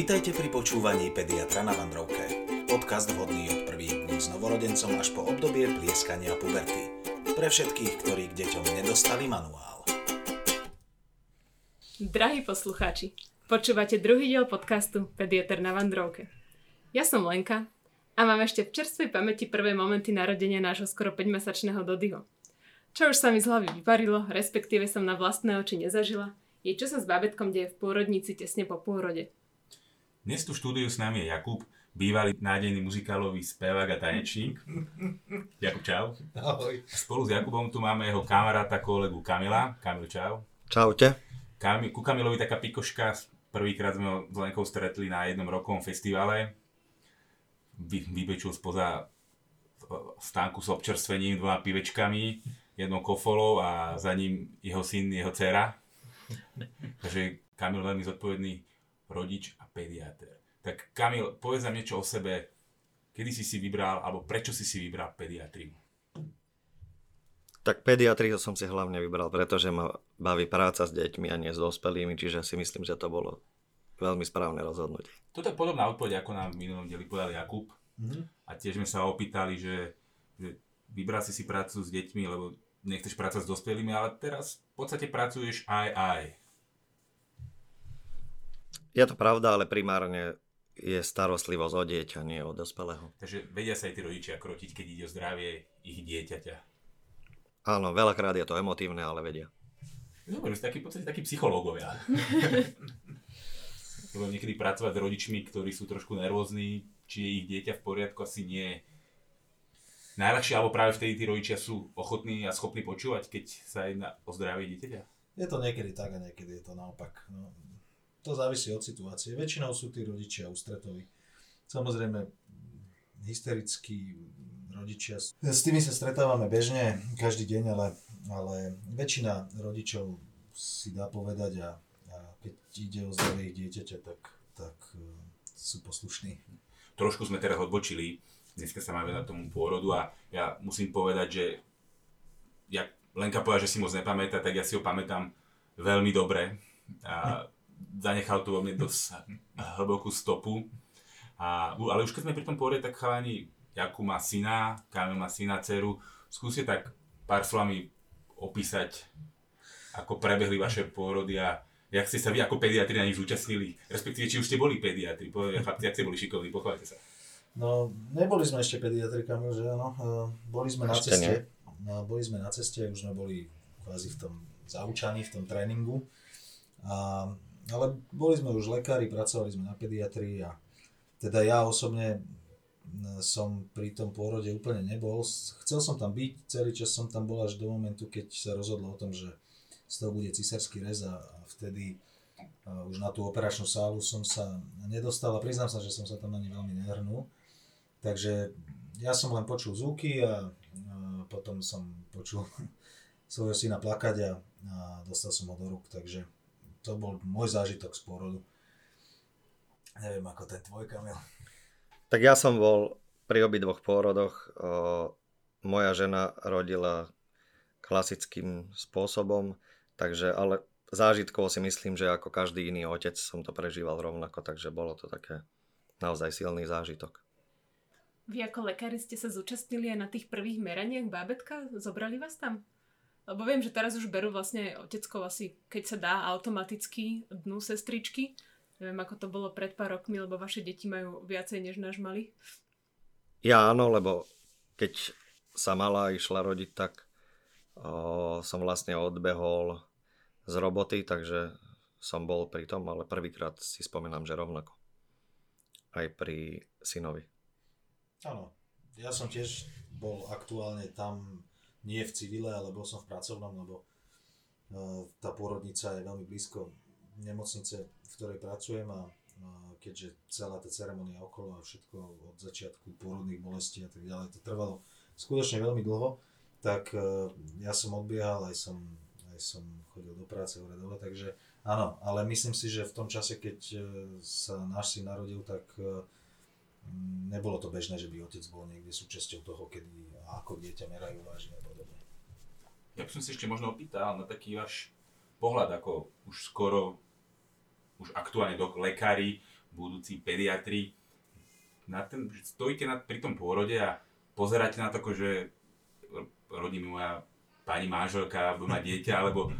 Vitajte pri počúvaní Pediatra na Vandrovke. Podcast vhodný od prvých dní s novorodencom až po obdobie plieskania puberty. Pre všetkých, ktorí k deťom nedostali manuál. Drahí poslucháči, počúvate druhý diel podcastu Pediatr na Vandrovke. Ja som Lenka a mám ešte v čerstvej pamäti prvé momenty narodenia nášho skoro 5-mesačného Dodyho. Čo už sa mi z hlavy vyparilo, respektíve som na vlastné oči nezažila, je čo sa s bábetkom deje v pôrodnici tesne po pôrode. Dnes tu štúdiu s nami je Jakub, bývalý nádejný muzikálový spevák a tanečník. Jakub, čau. Ahoj. Spolu s Jakubom tu máme jeho kamaráta, kolegu Kamila. Kamil, čau. Čaute. Kami, ku Kamilovi taká pikoška. Prvýkrát sme ho s Lenkou stretli na jednom rokovom festivale. Vy, vybečul spoza stánku s občerstvením, dvoma pivečkami, jednou kofolou a za ním jeho syn, jeho dcera. Takže Kamil veľmi zodpovedný rodič a pediatér. Tak Kamil, povedz nám niečo o sebe, kedy si si vybral, alebo prečo si si vybral pediatriu? Tak pediatriu som si hlavne vybral, pretože ma baví práca s deťmi a nie s dospelými, čiže si myslím, že to bolo veľmi správne rozhodnutie. Toto je podobná odpoveď, ako nám v minulom dieli povedal Jakub. Mm-hmm. A tiež sme sa opýtali, že, že vybral si si prácu s deťmi, lebo nechceš pracovať s dospelými, ale teraz v podstate pracuješ aj aj. Je to pravda, ale primárne je starostlivosť o dieťa, nie o dospelého. Takže vedia sa aj tí rodičia krotiť, keď ide o zdravie ich dieťaťa. Áno, veľakrát je to emotívne, ale vedia. Dobre, ste takí, podstate takí psychológovia. Lebo niekedy pracovať s rodičmi, ktorí sú trošku nervózni, či je ich dieťa v poriadku, asi nie najľahšie, alebo práve vtedy tí rodičia sú ochotní a schopní počúvať, keď sa jedná o zdravie dieťaťa? Je to niekedy tak a niekedy je to naopak. No, to závisí od situácie. Väčšinou sú tí rodičia ústretoví. Samozrejme, hysterickí rodičia, s tými sa stretávame bežne, každý deň, ale, ale väčšina rodičov si dá povedať a, a keď ide o zdravie dieťaťa, tak, tak uh, sú poslušní. Trošku sme teraz odbočili, dneska sa máme na tomu pôrodu a ja musím povedať, že ja Lenka povedala, že si moc nepamätá, tak ja si ho pamätám veľmi dobre. A zanechal tu vo mne dosť hlbokú stopu. A, ale už keď sme pri tom pôrode, tak chalani, Jakub má syna, Kamil má syna, dceru. Skúste tak pár slovami opísať, ako prebehli vaše pôrody a jak ste sa vy ako pediatri na nich zúčastnili, respektíve či už ste boli pediatri, chlapci, ak ste boli šikovní, pochváľte sa. No, neboli sme ešte pediatrikami, že áno, boli sme ešte na ceste, no, boli sme na ceste, už sme boli kvázi v tom zaučaní, v tom tréningu. A ale boli sme už lekári, pracovali sme na pediatrii a teda ja osobne som pri tom pôrode úplne nebol. Chcel som tam byť, celý čas som tam bol až do momentu, keď sa rozhodlo o tom, že z toho bude cisársky rez a vtedy už na tú operačnú sálu som sa nedostal a priznám sa, že som sa tam ani veľmi nehrnul. Takže ja som len počul zvuky a, potom som počul svojho syna plakať a, a dostal som ho do rúk, takže to bol môj zážitok z pôrodu. Neviem ako ten tvoj, Kamil. Tak ja som bol pri obidvoch pôrodoch. moja žena rodila klasickým spôsobom, takže ale zážitkovo si myslím, že ako každý iný otec som to prežíval rovnako, takže bolo to také naozaj silný zážitok. Vy ako lekári ste sa zúčastnili aj na tých prvých meraniach bábetka? Zobrali vás tam? Lebo viem, že teraz už berú vlastne oteckov asi, keď sa dá, automaticky dnu sestričky. Neviem, ako to bolo pred pár rokmi, lebo vaše deti majú viacej než náš malý. Ja áno, lebo keď sa mala išla rodiť, tak o, som vlastne odbehol z roboty, takže som bol pri tom, ale prvýkrát si spomínam, že rovnako. Aj pri synovi. Áno, ja som tiež bol aktuálne tam nie v civile, ale bol som v pracovnom, lebo e, tá pôrodnica je veľmi blízko nemocnice, v ktorej pracujem a keďže celá tá ceremonia okolo a všetko od začiatku pôrodných bolestí a tak ďalej, to trvalo skutočne veľmi dlho, tak e, ja som odbiehal, aj som, aj som chodil do práce hore dole, takže áno, ale myslím si, že v tom čase, keď e, sa náš syn narodil, tak nebolo to bežné, že by otec bol niekde súčasťou toho, kedy a ako dieťa merajú vážne a podobne. Ja by som si ešte možno opýtal na taký váš pohľad, ako už skoro, už aktuálne do lekári budúci pediatri, na ten, stojíte na, pri tom pôrode a pozeráte na to, že rodí moja pani manželka, má dieťa, alebo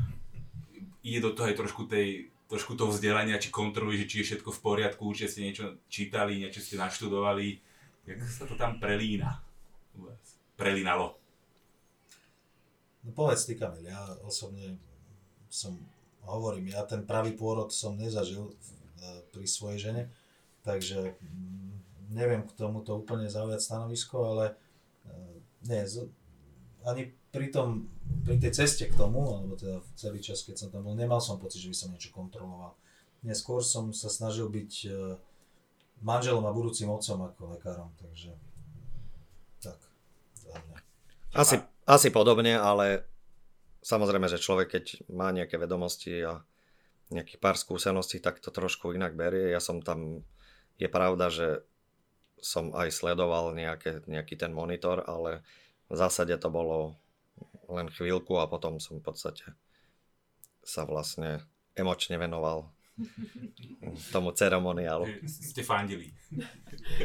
ide do toho aj trošku tej trošku toho vzdelania, či kontroluj, že či je všetko v poriadku, určite ste niečo čítali, niečo ste naštudovali. Jak sa to tam prelína? Prelínalo. No povedz ty, Kamil, ja osobne som, hovorím, ja ten pravý pôrod som nezažil pri svojej žene, takže mm, neviem k tomuto úplne zaujať stanovisko, ale e, nie, ani pri, tom, pri tej ceste k tomu, alebo teda celý čas, keď som tam bol, nemal som pocit, že by som niečo kontroloval. Neskôr som sa snažil byť e, manželom a budúcim otcom ako lekárom, takže tak. Asi, asi podobne, ale samozrejme, že človek, keď má nejaké vedomosti a nejakých pár skúseností, tak to trošku inak berie. Ja som tam, je pravda, že som aj sledoval nejaké, nejaký ten monitor, ale v zásade to bolo len chvíľku a potom som v podstate sa vlastne emočne venoval tomu ceremoniálu. Ste fandili.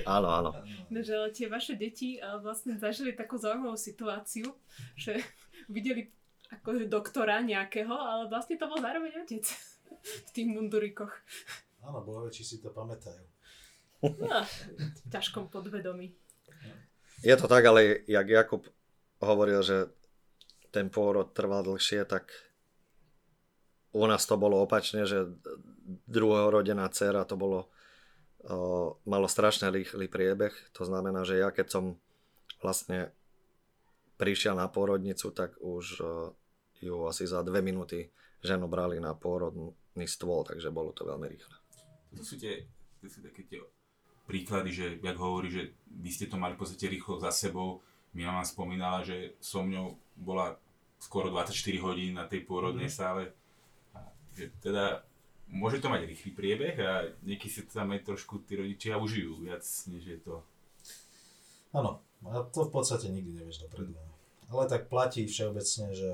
Áno, áno. No, že tie vaše deti vlastne zažili takú zaujímavú situáciu, že videli akože doktora nejakého, ale vlastne to bol zároveň otec v tých mundurikoch. Áno, bohove, či si to pamätajú. No, v ťažkom podvedomí. Je to tak, ale jak Jakub hovoril, že ten pôrod trval dlhšie, tak u nás to bolo opačne, že druhorodená dcera to bolo, o, malo strašne rýchly priebeh. To znamená, že ja keď som vlastne prišiel na pôrodnicu, tak už o, ju asi za dve minúty ženu brali na pôrodný stôl, takže bolo to veľmi rýchle. To sú, tie, to sú také tie príklady, že, jak hovorí, že vy ste to mali v podstate rýchlo za sebou. Mi mama spomínala, že so mňou bola skoro 24 hodín na tej pôrodnej mm. sále. A, že teda môže to mať rýchly priebeh a niekedy si tam aj trošku tí rodičia užijú viac, než je to. Áno, a to v podstate nikdy nevieš dopredu. Ale tak platí všeobecne, že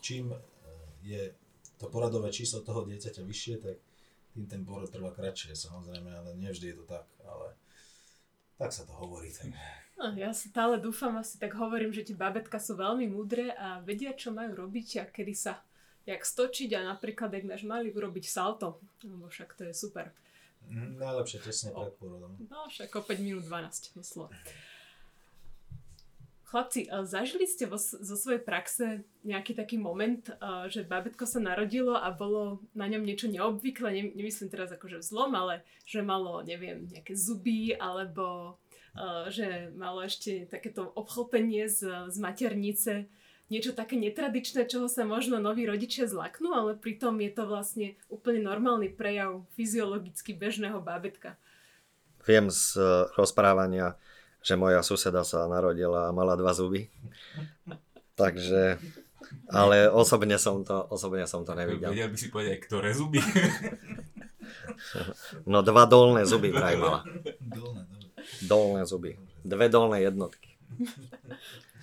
čím e, je to poradové číslo toho dieťaťa vyššie, tak tým ten porod trvá kratšie, samozrejme, ale nevždy je to tak, ale tak sa to hovorí. Tak. Ja stále dúfam, asi tak hovorím, že tie babetka sú veľmi múdre a vedia, čo majú robiť a kedy sa jak stočiť a napríklad, ak máš mali urobiť salto, lebo však to je super. Mm, najlepšie tesne pred porodom. No však o 5 minút 12 myslo. Chlapci, zažili ste vo, zo svojej praxe nejaký taký moment, že babetko sa narodilo a bolo na ňom niečo neobvyklé, nemyslím teraz akože vzlom, ale že malo, neviem, nejaké zuby alebo že malo ešte takéto obchlpenie z, z maternice, niečo také netradičné, čoho sa možno noví rodičia zlaknú, ale pritom je to vlastne úplne normálny prejav fyziologicky bežného bábetka. Viem z eh, rozprávania, že moja suseda sa narodila a mala dva zuby. Takže, ale osobne som to, osobne som to nevidel. Vedel by si povedať, ktoré zuby? No dva dolné zuby vraj mala. Dolné, Dolné zuby. Dve dolné jednotky.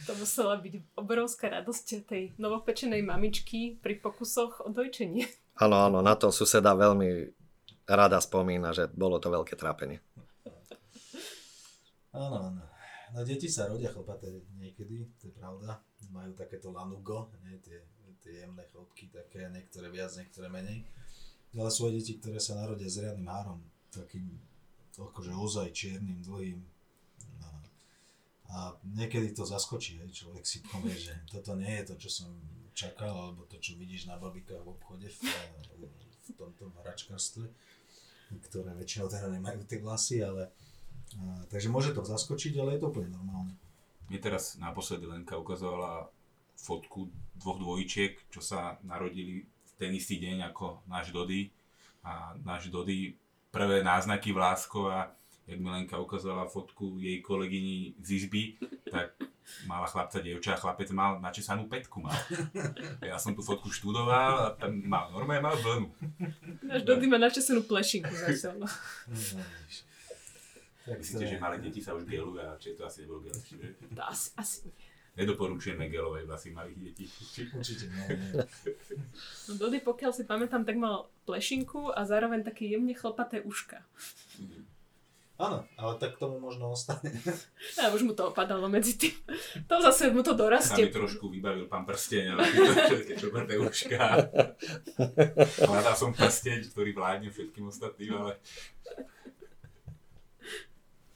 To musela byť obrovská radosť tej novopečenej mamičky pri pokusoch o dojčenie. Áno, áno, na to suseda veľmi rada spomína, že bolo to veľké trápenie. Áno, áno. No deti sa rodia chlpaté niekedy, to je pravda. Majú takéto lanugo, nie, tie, tie jemné chlopky také, niektoré viac, niektoré menej. Ale sú aj deti, ktoré sa narodia s riadnym három, takým akože ozaj čiernym, dlhým. No. A niekedy to zaskočí, hej, človek si povie, že toto nie je to, čo som čakal, alebo to, čo vidíš na babikách v obchode v, v tomto hračkarstve, ktoré väčšinou teda nemajú tie vlasy, ale a, takže môže to zaskočiť, ale je to úplne normálne. Mne teraz naposledy Lenka ukazovala fotku dvoch dvojčiek, čo sa narodili v ten istý deň ako náš Dody. A náš Dody prvé náznaky vláskov a jak Milenka ukázala fotku jej kolegyni z izby, tak mala chlapca, dievča a chlapec mal načesanú petku mal. Ja som tú fotku študoval a tam mal normálne mal vlnu. Náš Dody má načesanú plešinku zase. No. Myslíte, že malé deti sa už bielujú a či to asi nebolo bielé? To asi, asi nie. Nedoporučujeme gelové vlasy malých detí. Určite nie. nie. No Dody, pokiaľ si pamätám, tak mal plešinku a zároveň také jemne chlpaté uška. Áno, ale tak tomu možno ostane. A už mu to opadalo medzi tým. To zase mu to dorastie. trošku vybavil pán prsteň, ale všetky čobrté uška. Hľadal som prsteň, ktorý vládne všetkým ostatným, ale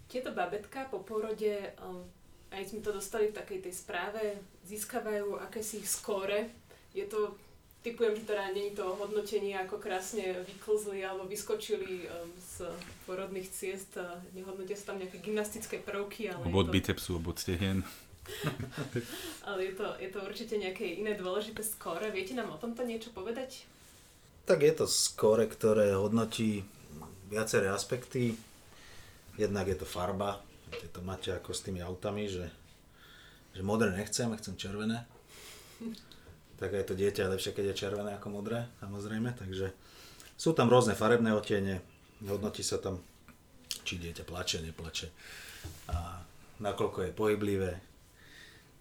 Tieto babetka po porode, um, aj sme to dostali v takej tej správe, získavajú akési skóre. Je to, typujem, že teda není to hodnotenie, ako krásne vyklzli alebo vyskočili um, z porodných ciest. a Nehodnotia sa tam nejaké gymnastické prvky, ale, obod je to, bicepsu, obod stehen. ale je, to, je to určite nejaké iné dôležité skóre. Viete nám o tomto niečo povedať? Tak je to skóre, ktoré hodnotí viaceré aspekty. Jednak je to farba, je to máte ako s tými autami, že, že modré nechcem, chcem červené. Tak aj to dieťa je lepšie, keď je červené ako modré, samozrejme. Takže sú tam rôzne farebné odtiene, hodnotí sa tam, či dieťa plače, neplače, a nakoľko je pohyblivé.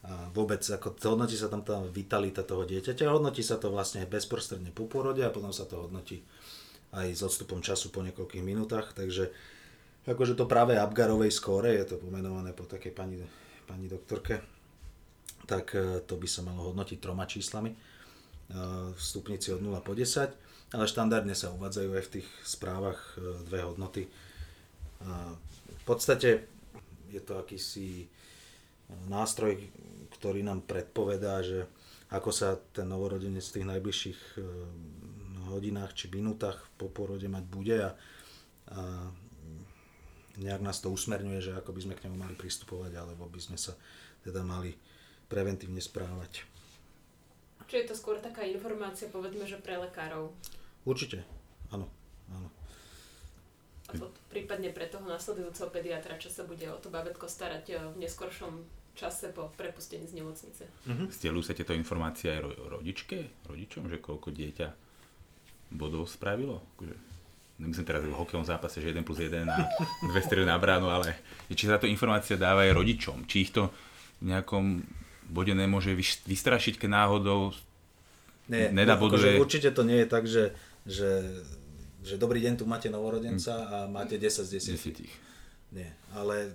A vôbec, ako hodnotí sa tam tá vitalita toho dieťaťa, hodnotí sa to vlastne bezprostredne po porode a potom sa to hodnotí aj s odstupom času po niekoľkých minútach, takže akože to práve Abgarovej skóre, je to pomenované po takej pani, pani doktorke, tak e, to by sa malo hodnotiť troma číslami e, v stupnici od 0 po 10, ale štandardne sa uvádzajú aj v tých správach e, dve hodnoty. V podstate je to akýsi nástroj, ktorý nám predpovedá, že ako sa ten novorodenec v tých najbližších hodinách či minútach po porode mať bude a, a nejak nás to usmerňuje, že ako by sme k nemu mali pristupovať, alebo by sme sa teda mali preventívne správať. Čiže je to skôr taká informácia, povedzme, že pre lekárov. Určite, áno, áno. A to prípadne pre toho nasledujúceho pediatra, čo sa bude o to babetko starať eh, v neskoršom čase po prepustení z nemocnice. Stieľujú sa tieto informácie aj ro- rodičke, rodičom, že koľko dieťa bodov spravilo? Akože, nemyslím teraz v hokejovom zápase, že 1 plus 1 a dve strely na bránu, ale či sa táto informácia dáva aj rodičom, či ich to v nejakom bode nemôže vystrašiť, keď náhodou Nie, Nedabuduje. akože určite to nie je tak, že, že, že dobrý deň, tu máte novorodenca a máte 10 z 10. desetich. Nie, ale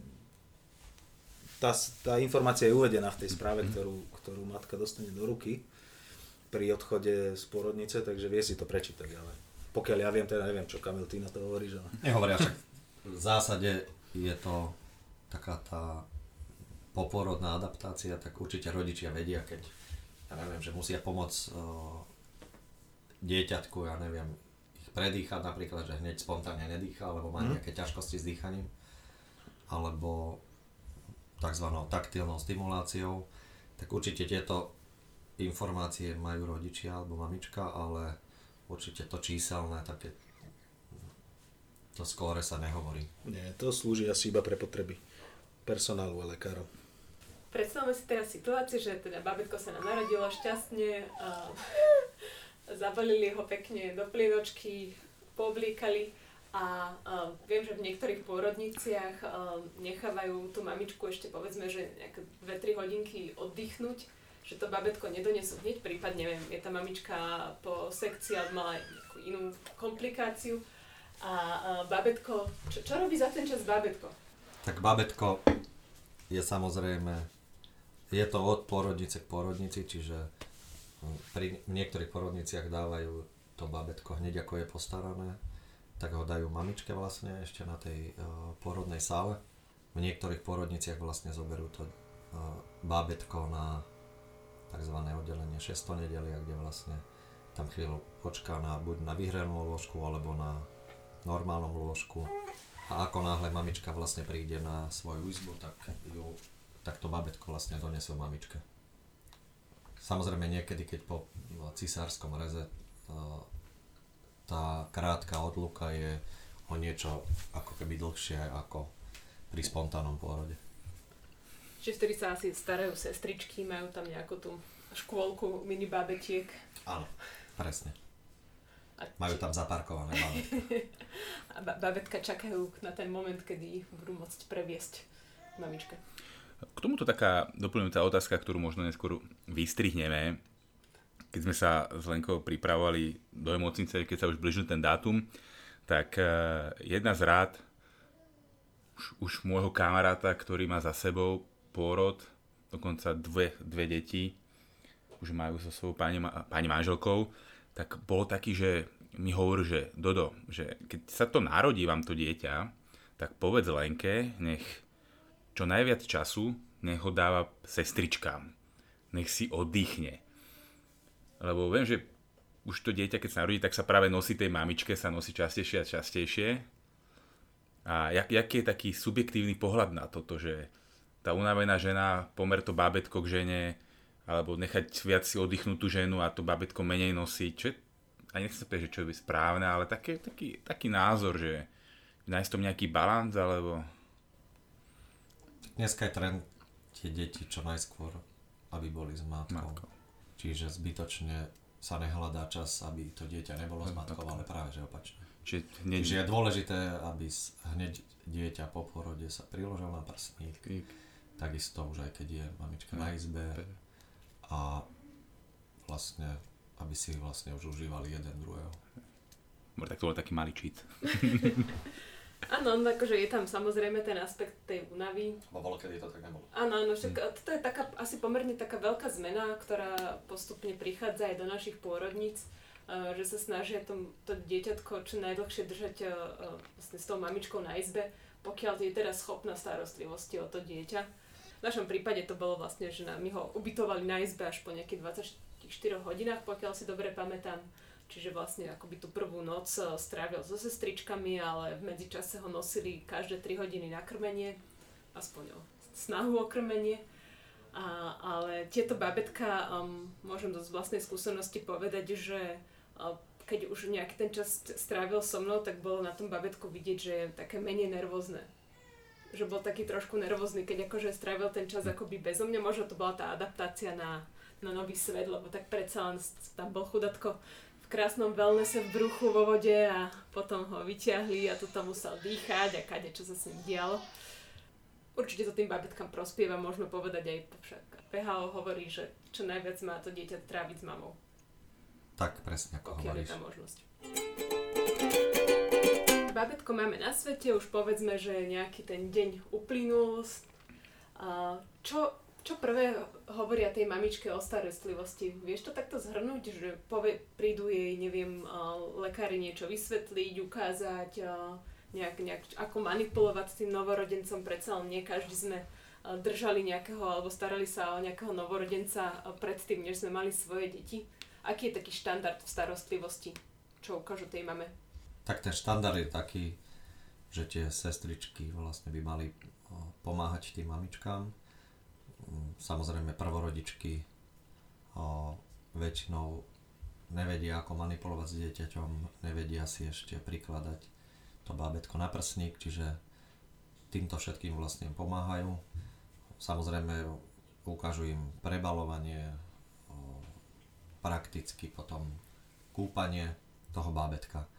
tá, tá informácia je uvedená v tej správe, ktorú, ktorú matka dostane do ruky pri odchode z porodnice, takže vie si to prečítať, ale pokiaľ ja viem, teda neviem, čo Kamil, ty na to hovoríš, ale... Nehovoria však. V zásade je to taká tá poporodná adaptácia, tak určite rodičia vedia, keď ja neviem, že musia pomôcť o, dieťatku, ja neviem, ich predýchať napríklad, že hneď spontánne nedýcha, alebo má Mhm. nejaké ťažkosti s dýchaním, alebo tzv. taktilnou stimuláciou, tak určite tieto informácie majú rodičia alebo mamička, ale určite to číselné, také to skóre sa nehovorí. Nie, to slúži asi iba pre potreby personálu a lekárov. Predstavme si teraz situáciu, že teda babetko sa nám narodilo šťastne, a zabalili ho pekne do plienočky, pooblíkali a, a viem, že v niektorých pôrodniciach a, nechávajú tú mamičku ešte povedzme, že nejaké 2-3 hodinky oddychnúť, že to babetko nedonesú hneď, prípadne neviem, je tá mamička po sekcii alebo mala nejakú inú komplikáciu a, a babetko, čo, čo robí za ten čas babetko? Tak babetko je samozrejme, je to od porodnice k porodnici, čiže hm, pri niektorých porodniciach dávajú to babetko hneď ako je postarané, tak ho dajú mamičke vlastne ešte na tej uh, porodnej sále. V niektorých porodniciach vlastne zoberú to uh, bábetko na tzv. oddelenie 6. nedelia, kde vlastne tam chvíľu počká na, buď na vyhranú lôžku alebo na normálnom lôžku a ako náhle mamička vlastne príde na svoju izbu, tak, ju, tak to babetko vlastne donesú mamičke. Samozrejme niekedy, keď po cisárskom reze uh, tá krátka odluka je o niečo ako keby dlhšie ako pri spontánnom pôrode. Čiže vtedy sa asi starajú sestričky, majú tam nejakú tú škôlku mini babetiek. Áno, presne. A, Majú tam zaparkované babetko. a ba- babetka čakajú na ten moment, kedy ich budú môcť previesť k mamičke. K tomuto taká doplňujúca otázka, ktorú možno neskôr vystrihneme. Keď sme sa s Lenkou pripravovali do emocnice, keď sa už blížil ten dátum, tak e, jedna z rád už, už môjho kamaráta, ktorý má za sebou pôrod, dokonca dve, dve deti, už majú so svojou pani, pani manželkou, tak bol taký, že mi hovorí, že Dodo, že keď sa to narodí vám to dieťa, tak povedz Lenke, nech čo najviac času nech ho dáva sestričkám. Nech si oddychne. Lebo viem, že už to dieťa, keď sa narodí, tak sa práve nosí tej mamičke, sa nosí častejšie a častejšie. A jak, jaký je taký subjektívny pohľad na toto, že tá unavená žena pomer to bábetko k žene, alebo nechať viac si oddychnúť tú ženu a to bábetko menej nosiť, čo je, a nechcem povedať, že čo je správne, ale taký, taký, taký názor, že nájsť tom nejaký balans, alebo... Dneska je trend tie deti čo najskôr, aby boli s matkou. Matko. Čiže zbytočne sa nehľadá čas, aby to dieťa nebolo s matkou, ale práve že opačne. Čiže, hneď... Čiže je dôležité, aby hneď dieťa po porode sa priložil na prsník. Krík. Takisto už aj keď je mamička na izbe. A vlastne, aby si vlastne už užívali jeden druhého. Tak to bol taký malý cheat. Áno, no akože je tam samozrejme ten aspekt tej únavy. Bo bolo, kedy to tak nebolo. Áno, áno, však hm. toto je taká, asi pomerne taká veľká zmena, ktorá postupne prichádza aj do našich pôrodníc, uh, že sa snažia to, to dieťatko čo najdlhšie držať uh, vlastne s tou mamičkou na izbe, pokiaľ je teraz schopná starostlivosti o to dieťa. V našom prípade to bolo vlastne, že my ho ubytovali na izbe až po nejakých 24 hodinách, pokiaľ si dobre pamätám. Čiže vlastne akoby tú prvú noc eh, strávil so sestričkami, ale v medzičase ho nosili každé 3 hodiny na krmenie, aspoň o snahu o krmenie. A, ale tieto babetka, um, môžem z vlastnej skúsenosti povedať, že uh, keď už nejaký ten čas strávil so mnou, tak bolo na tom babetku vidieť, že je také menej nervózne. Že bol taký trošku nervózny, keď akože strávil ten čas akoby bezo mňa. Možno to bola tá adaptácia na, na nový svet, lebo tak predsa len tam bol chudatko krásnom wellnesse v bruchu vo vode a potom ho vyťahli a tu tam musel dýchať a kade čo sa s ním dialo. Určite to tým babetkám prospieva, môžeme povedať aj však PHO hovorí, že čo najviac má to dieťa tráviť s mamou. Tak, presne ako Pokiaľ hovoríš. je tá možnosť. Babetko máme na svete, už povedzme, že nejaký ten deň uplynul. Čo čo prvé hovoria tej mamičke o starostlivosti? Vieš to takto zhrnúť, že povie, prídu jej, neviem, lekári niečo vysvetliť, ukázať, nejak, nejak, ako manipulovať s tým novorodencom, predsa len nie každý sme držali nejakého, alebo starali sa o nejakého novorodenca predtým, než sme mali svoje deti. Aký je taký štandard v starostlivosti? Čo ukážu tej mame? Tak ten štandard je taký, že tie sestričky vlastne by mali pomáhať tým mamičkám, samozrejme prvorodičky väčšinou nevedia ako manipulovať s dieťaťom, nevedia si ešte prikladať to bábetko na prsník, čiže týmto všetkým vlastne pomáhajú. Samozrejme ukážu im prebalovanie, prakticky potom kúpanie toho bábetka.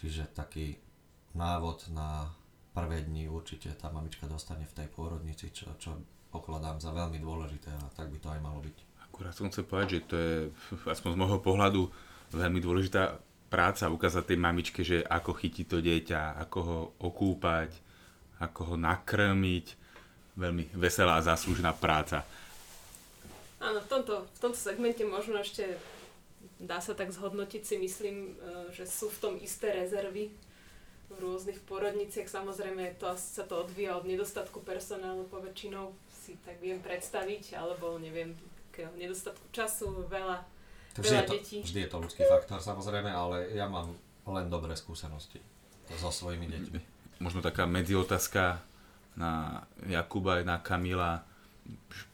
Čiže taký návod na prvé dni určite tá mamička dostane v tej pôrodnici, čo, čo pokladám za veľmi dôležité a tak by to aj malo byť. Akurát som chcel povedať, že to je aspoň z môjho pohľadu veľmi dôležitá práca ukázať tej mamičke, že ako chytiť to dieťa, ako ho okúpať, ako ho nakrmiť. Veľmi veselá a zaslúžená práca. Áno, v tomto, v tomto segmente možno ešte dá sa tak zhodnotiť si myslím, e, že sú v tom isté rezervy v rôznych porodniciach. Samozrejme to, sa to odvíja od nedostatku personálu po väčšinou si tak viem predstaviť, alebo neviem, nedostatku času, veľa, vždy veľa je to, detí. Vždy je to ľudský faktor samozrejme, ale ja mám len dobré skúsenosti so svojimi deťmi. Možno taká medziotázka na Jakuba aj na Kamila.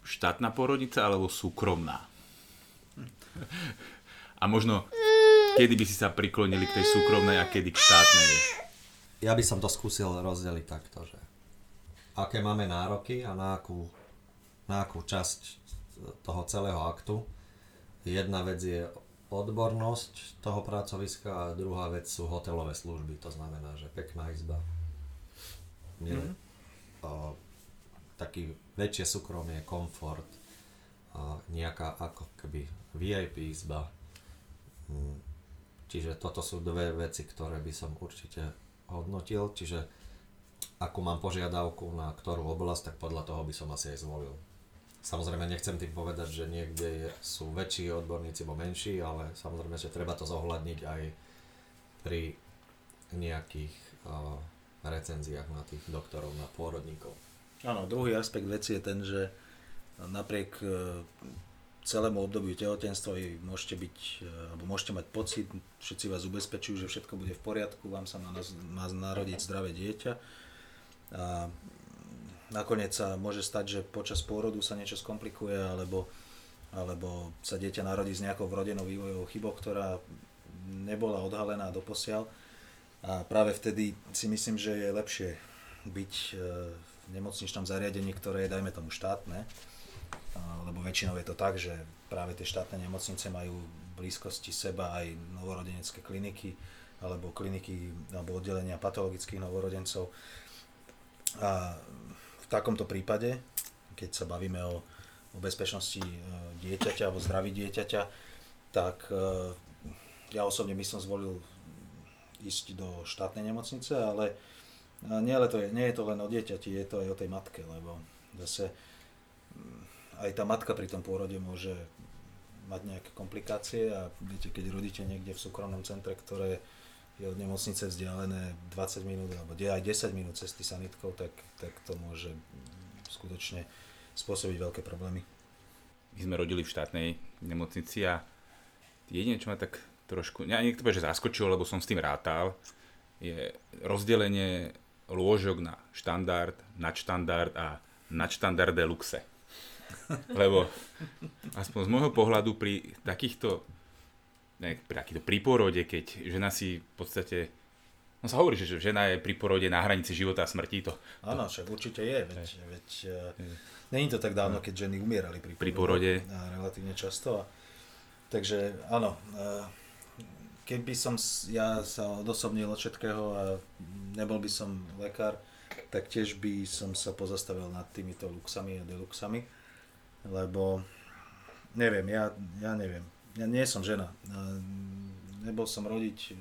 Štátna porodnica alebo súkromná? A možno, kedy by si sa priklonili k tej súkromnej a kedy k štátnej? Ja by som to skúsil rozdeliť takto, že aké máme nároky a na akú, na akú časť toho celého aktu. Jedna vec je odbornosť toho pracoviska a druhá vec sú hotelové služby. To znamená, že pekná izba. Nie, mm-hmm. o, taký väčšie súkromie, komfort, a nejaká ako keby VIP izba. Čiže toto sú dve veci, ktoré by som určite hodnotil, čiže akú mám požiadavku na ktorú oblasť, tak podľa toho by som asi aj zvolil. Samozrejme nechcem tým povedať, že niekde je, sú väčší odborníci alebo menší, ale samozrejme, že treba to zohľadniť aj pri nejakých uh, recenziách na tých doktorov, na pôrodníkov. Áno, druhý aspekt veci je ten, že napriek uh, celému obdobiu tehotenstva vy môžete byť, uh, alebo môžete mať pocit, všetci vás ubezpečujú, že všetko bude v poriadku, vám sa má, má narodiť zdravé dieťa. A nakoniec sa môže stať, že počas pôrodu sa niečo skomplikuje, alebo, alebo sa dieťa narodí s nejakou vrodenou vývojovou chybou, ktorá nebola odhalená doposiaľ. A práve vtedy si myslím, že je lepšie byť e, v nemocničnom zariadení, ktoré je, dajme tomu, štátne, lebo väčšinou je to tak, že práve tie štátne nemocnice majú v blízkosti seba aj novorodenecké kliniky, alebo kliniky, alebo oddelenia patologických novorodencov. A v takomto prípade, keď sa bavíme o, o bezpečnosti e, dieťaťa alebo zdraví dieťaťa, tak e, ja osobne by som zvolil ísť do štátnej nemocnice, ale e, nie, ale to je, nie je to len o dieťati, je to aj o tej matke, lebo zase mm, aj tá matka pri tom pôrode môže mať nejaké komplikácie a viete, keď rodíte niekde v súkromnom centre, ktoré je od nemocnice vzdialené 20 minút alebo aj 10 minút cesty sanitkou, tak, tak to môže skutočne spôsobiť veľké problémy. My sme rodili v štátnej nemocnici a jedine, čo ma tak trošku, ja niekto povie, že zaskočilo, lebo som s tým rátal, je rozdelenie lôžok na štandard, nadštandard a nadštandard deluxe. Lebo aspoň z môjho pohľadu pri takýchto ne, takýto pri porode, keď žena si v podstate No sa hovorí, že žena je pri porode na hranici života a smrti. To, Áno, však určite je, veď, je. veď je. není to tak dávno, keď ženy umierali pri, pri porode. A relatívne často. A, takže áno, keby som ja sa odosobnil od všetkého a nebol by som lekár, tak tiež by som sa pozastavil nad týmito luxami a deluxami, lebo neviem, ja, ja neviem, ja nie som žena. Nebol som rodič.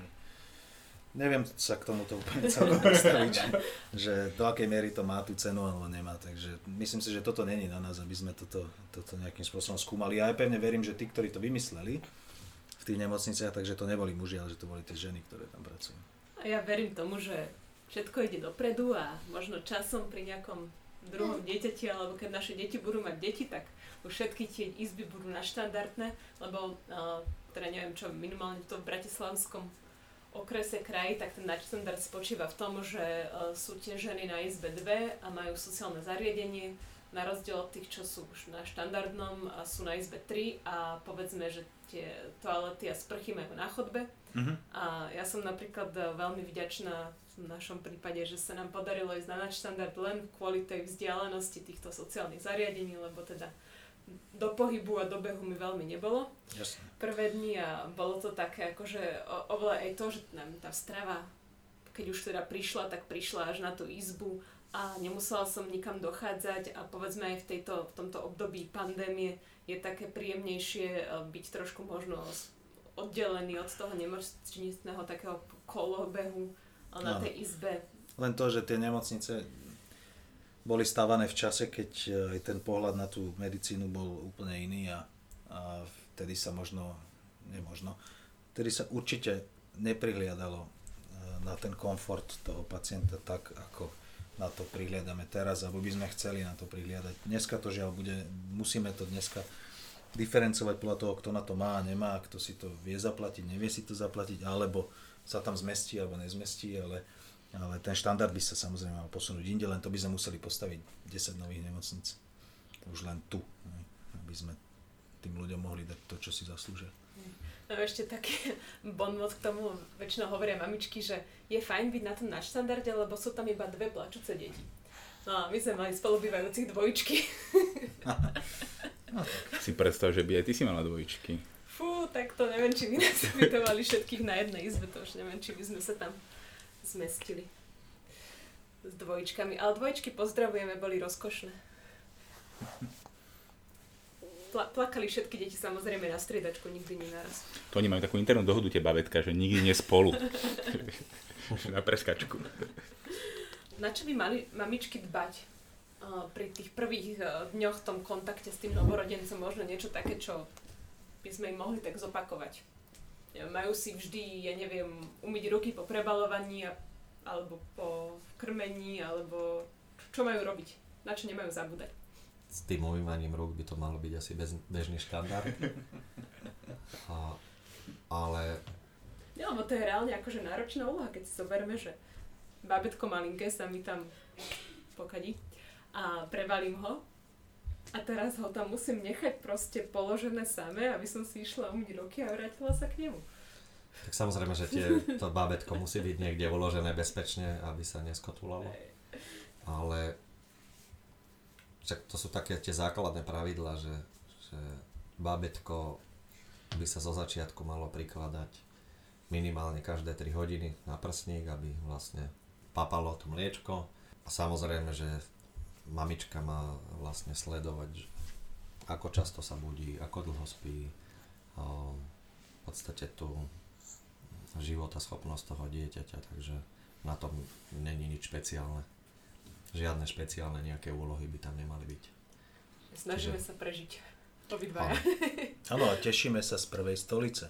Neviem sa k tomuto úplne celkom predstaviť, že, že do akej miery to má tú cenu alebo nemá. Takže myslím si, že toto není na nás, aby sme toto, toto nejakým spôsobom skúmali. Ja aj pevne verím, že tí, ktorí to vymysleli v tých nemocniciach, takže to neboli muži, ale že to boli tie ženy, ktoré tam pracujú. A ja verím tomu, že všetko ide dopredu a možno časom pri nejakom druhom dieťati, alebo keď naše deti budú mať deti, tak už všetky tie izby budú naštandardné, lebo uh, teda neviem čo, minimálne to v Bratislavskom okrese kraji, tak ten nadštandard spočíva v tom, že uh, sú tie ženy na izbe dve a majú sociálne zariadenie, na rozdiel od tých, čo sú už na štandardnom a sú na izbe 3 a povedzme, že tie toalety a sprchy majú na chodbe. Uh-huh. A ja som napríklad veľmi vďačná v našom prípade, že sa nám podarilo ísť na nadštandard len kvôli tej vzdialenosti týchto sociálnych zariadení, lebo teda do pohybu a do behu mi veľmi nebolo. Jasne. Prvé dni a bolo to také akože oveľa aj to, že nám tá strava, keď už teda prišla, tak prišla až na tú izbu a nemusela som nikam dochádzať a povedzme aj v, tejto, v tomto období pandémie je také príjemnejšie eh, byť trošku možno oddelený od toho nemocničného takého kolobehu na tej izbe. Len to, že tie nemocnice boli stávané v čase, keď e, aj ten pohľad na tú medicínu bol úplne iný a, a vtedy sa možno, nemožno, vtedy sa určite neprihliadalo e, na ten komfort toho pacienta tak, ako na to prihliadame teraz, alebo by sme chceli na to prihliadať. Dneska to žiaľ bude, musíme to dneska diferencovať podľa toho, kto na to má a nemá, kto si to vie zaplatiť, nevie si to zaplatiť, alebo sa tam zmestí alebo nezmestí, ale, ale ten štandard by sa samozrejme mal posunúť inde, len to by sme museli postaviť 10 nových nemocníc. Už len tu, aby sme tým ľuďom mohli dať to, čo si zaslúžia. No ešte taký bonmot k tomu, väčšinou hovoria mamičky, že je fajn byť na tom na štandarde, lebo sú tam iba dve plačúce deti. No a my sme mali spolubývajúcich dvojičky. no. Si predstav, že by aj ty si mala dvojičky fú, tak to neviem, či by nás ubytovali všetkých na jednej izbe, to už neviem, či by sme sa tam zmestili. s dvojčkami, ale dvojčky pozdravujeme, boli rozkošné. Pla- plakali všetky deti samozrejme na striedačku, nikdy nie naraz. To oni majú takú internú dohodu tie babetka, že nikdy nie spolu. na preskačku. Na čo by mali mamičky dbať uh, pri tých prvých uh, dňoch v tom kontakte s tým novorodencom? Možno niečo také, čo by sme im mohli tak zopakovať. Majú si vždy, ja neviem, umyť ruky po prebalovaní alebo po krmení, alebo čo majú robiť? Na čo nemajú zabúdať? S tým umývaním rúk by to malo byť asi bez, bežný štandard. A, ale... Ja, lebo to je reálne akože náročná úloha, keď si zoberme, že babetko malinké sa mi tam pokadí a prevalím ho a teraz ho tam musím nechať proste položené samé, aby som si išla umyť ruky a vrátila sa k nemu. Tak samozrejme, že tie, to bábetko musí byť niekde uložené bezpečne, aby sa neskotulalo. Ale však to sú také tie základné pravidla, že, že bábetko by sa zo začiatku malo prikladať minimálne každé 3 hodiny na prsník, aby vlastne papalo to mliečko. A samozrejme, že mamička má vlastne sledovať, že ako často sa budí, ako dlho spí, v podstate tú života schopnosť toho dieťaťa, takže na tom není nič špeciálne. Žiadne špeciálne nejaké úlohy by tam nemali byť. Snažíme Čiže... sa prežiť. Obidvaja. Áno, a tešíme sa z prvej stolice.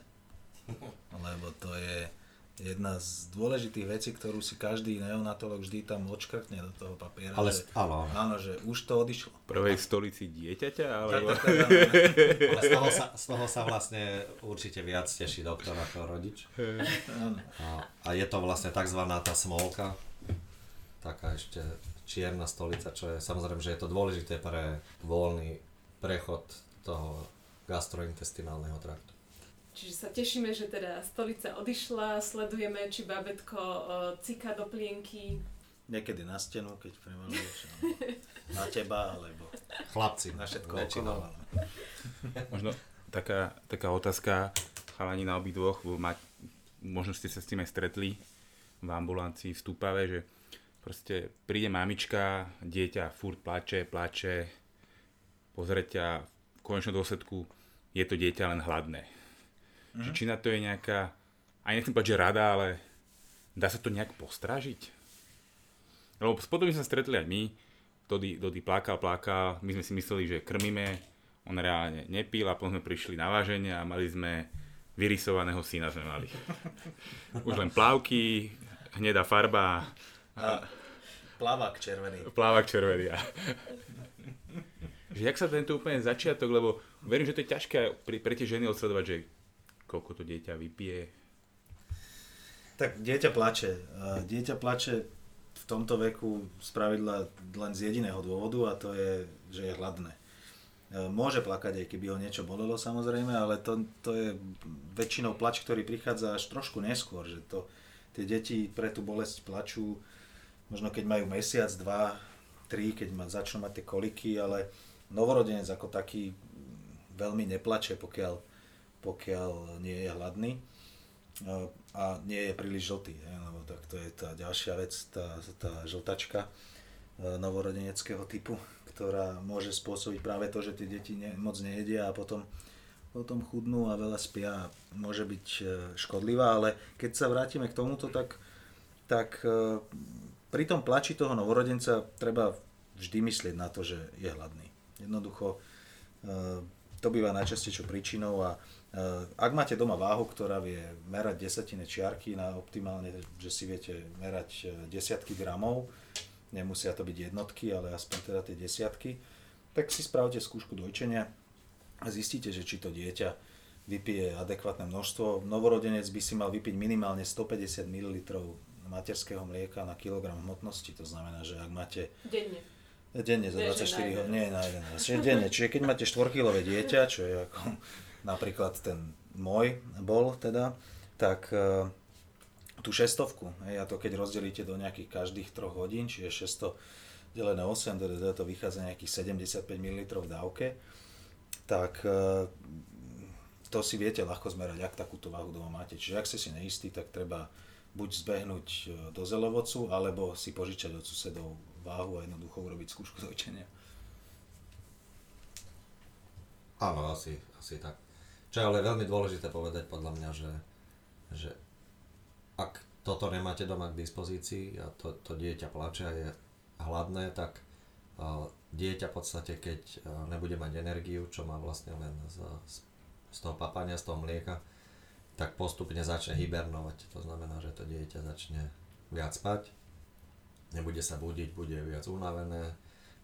Lebo to je jedna z dôležitých vecí, ktorú si každý neonatolog vždy tam odškrtne do toho papiera. Ale, že, áno. áno, že už to odišlo. Prvej stolici dieťaťa? Ale... Tak, tak, tak, ale z, toho sa, z toho sa vlastne určite viac teší doktor ako rodič. A, a je to vlastne tzv. tá smolka, taká ešte čierna stolica, čo je samozrejme, že je to dôležité pre voľný prechod toho gastrointestinálneho traktu. Čiže sa tešíme, že teda stolica odišla, sledujeme, či babetko uh, cika do plienky. Niekedy na stenu, keď prevaluješ, na teba, alebo chlapci. na všetko okolo. Možno taká, taká otázka, chalani na obidvoch, mať, možno ste sa s tým aj stretli v ambulancii v Stúpave, že proste príde mamička, dieťa furt plače, plače, pozreťa, v konečnom dôsledku je to dieťa len hladné Mm-hmm. Či na to je nejaká, aj nechcem povedať, že rada, ale dá sa to nejak postražiť? Lebo potom sme sa stretli aj my, Dody, Dody plakal, plakal, my sme si mysleli, že krmíme, on reálne nepil a potom sme prišli na váženie a mali sme vyrysovaného syna sme mali. Už len plávky, hnedá farba. A plávak červený. Plávak červený. že jak sa tento úplne začiatok, lebo verím, že to je ťažké pre, pre tie ženy odsledovať, že koľko to dieťa vypije? Tak dieťa plače. Dieťa plače v tomto veku spravidla len z jediného dôvodu a to je, že je hladné. Môže plakať, aj keby ho niečo bolelo samozrejme, ale to, to je väčšinou plač, ktorý prichádza až trošku neskôr, že to, tie deti pre tú bolesť plačú možno keď majú mesiac, dva, tri, keď ma, začnú mať tie koliky, ale novorodenec ako taký veľmi neplače, pokiaľ pokiaľ nie je hladný a nie je príliš žltý, lebo tak to je tá ďalšia vec, tá, tá žltačka e, novorodeneckého typu, ktorá môže spôsobiť práve to, že tie deti ne, moc nejedia a potom, potom chudnú a veľa spia. Môže byť e, škodlivá, ale keď sa vrátime k tomuto, tak, tak pri tom plači toho novorodenca treba vždy myslieť na to, že je hladný. Jednoducho to býva najčastejšou príčinou a Eh, ak máte doma váhu, ktorá vie merať desatine čiarky na optimálne, že si viete merať eh, desiatky gramov, nemusia to byť jednotky, ale aspoň teda tie desiatky, tak si spravte skúšku dojčenia a zistíte, že či to dieťa vypije adekvátne množstvo. Novorodenec by si mal vypiť minimálne 150 ml materského mlieka na kilogram hmotnosti. To znamená, že ak máte... Denne. Denne za 24 hodín. Nie, na 11. Čiže denne. Čiže keď máte 4-kilové dieťa, čo je ako napríklad ten môj bol teda, tak e, tú šestovku, hej, a to keď rozdelíte do nejakých každých troch hodín, čiže 600 delené 8, teda to vychádza nejakých 75 ml v dávke, tak e, to si viete ľahko zmerať, ak takúto váhu doma máte. Čiže ak ste si neistí, tak treba buď zbehnúť e, do zelovocu, alebo si požičať od susedov váhu a jednoducho urobiť skúšku dojčenia. Áno, asi, asi tak. Čo je ale veľmi dôležité povedať podľa mňa, že, že ak toto nemáte doma k dispozícii a to, to dieťa plače a je hladné, tak uh, dieťa v podstate, keď uh, nebude mať energiu, čo má vlastne len z, z toho papania, z toho mlieka, tak postupne začne hibernovať. To znamená, že to dieťa začne viac spať, nebude sa budiť, bude viac unavené,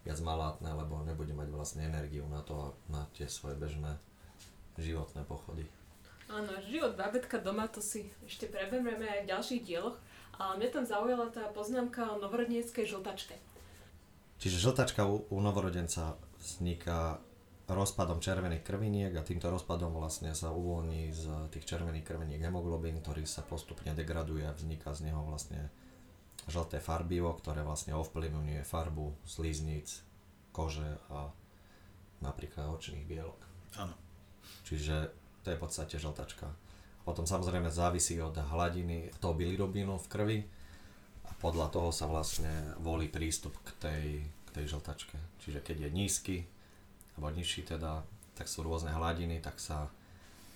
viac malátne, lebo nebude mať vlastne energiu na to, na tie svoje bežné životné pochody. Áno, život bábetka doma, to si ešte preberieme aj v ďalších dieloch, ale mňa tam zaujala tá poznámka o novorodeneckej žltačke. Čiže žltačka u, u novorodenca vzniká rozpadom červených krviniek a týmto rozpadom vlastne sa uvoľní z tých červených krviniek hemoglobín, ktorý sa postupne degraduje a vzniká z neho vlastne žlté farbivo, ktoré vlastne ovplyvňuje farbu slizníc, kože a napríklad očných bielok. Áno. Čiže to je v podstate žltačka. Potom samozrejme závisí od hladiny toho bilirubínu v krvi a podľa toho sa vlastne volí prístup k tej, k tej žltačke. Čiže keď je nízky, alebo nižší teda, tak sú rôzne hladiny, tak sa